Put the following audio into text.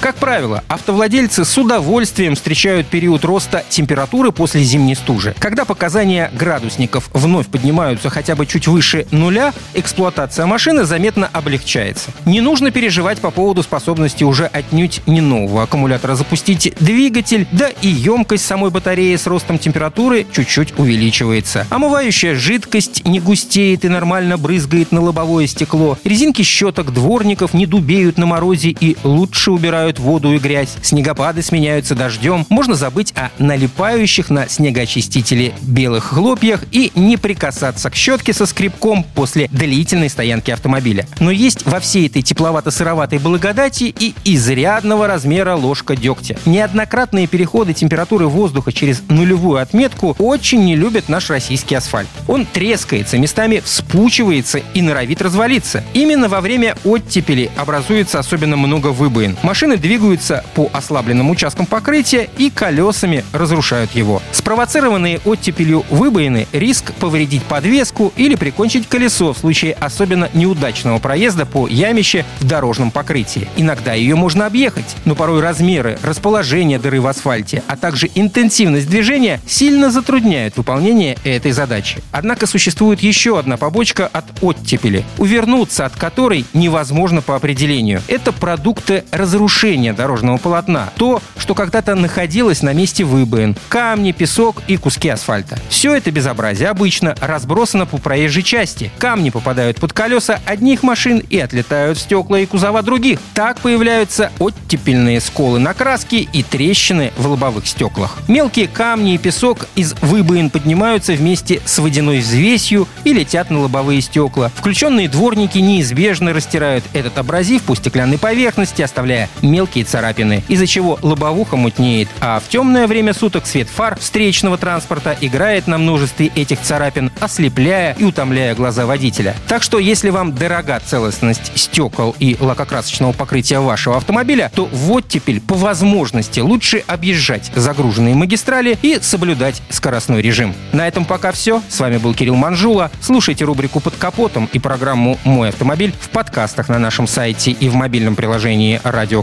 Как правило, автовладельцы с удовольствием встречают период роста температуры после зимней стужи. Когда показания градусников вновь поднимаются хотя бы чуть выше нуля, эксплуатация машины заметно облегчается. Не нужно переживать по поводу способности уже отнюдь не нового аккумулятора запустить двигатель, да и емкость самой батареи с ростом температуры чуть-чуть увеличивается. Омывающая жидкость не густеет и нормально брызгает на лобовое стекло. Резинки щеток дворников не дубеют на морозе и лучше убирают смывают воду и грязь, снегопады сменяются дождем, можно забыть о налипающих на снегоочистители белых хлопьях и не прикасаться к щетке со скребком после длительной стоянки автомобиля. Но есть во всей этой тепловато-сыроватой благодати и изрядного размера ложка дегтя. Неоднократные переходы температуры воздуха через нулевую отметку очень не любят наш российский асфальт. Он трескается, местами вспучивается и норовит развалиться. Именно во время оттепели образуется особенно много выбоин. Машины двигаются по ослабленным участкам покрытия и колесами разрушают его. Спровоцированные оттепелью выбоины риск повредить подвеску или прикончить колесо в случае особенно неудачного проезда по ямище в дорожном покрытии. Иногда ее можно объехать, но порой размеры, расположение дыры в асфальте, а также интенсивность движения сильно затрудняют выполнение этой задачи. Однако существует еще одна побочка от оттепели, увернуться от которой невозможно по определению. Это продукты разрушения разрушения дорожного полотна. То, что когда-то находилось на месте выбоин. Камни, песок и куски асфальта. Все это безобразие обычно разбросано по проезжей части. Камни попадают под колеса одних машин и отлетают в стекла и кузова других. Так появляются оттепельные сколы на краске и трещины в лобовых стеклах. Мелкие камни и песок из выбоин поднимаются вместе с водяной взвесью и летят на лобовые стекла. Включенные дворники неизбежно растирают этот абразив по стеклянной поверхности, оставляя мелкие мелкие царапины, из-за чего лобовуха мутнеет, а в темное время суток свет фар встречного транспорта играет на множестве этих царапин, ослепляя и утомляя глаза водителя. Так что, если вам дорога целостность стекол и лакокрасочного покрытия вашего автомобиля, то в оттепель по возможности лучше объезжать загруженные магистрали и соблюдать скоростной режим. На этом пока все. С вами был Кирилл Манжула. Слушайте рубрику «Под капотом» и программу «Мой автомобиль» в подкастах на нашем сайте и в мобильном приложении «Радио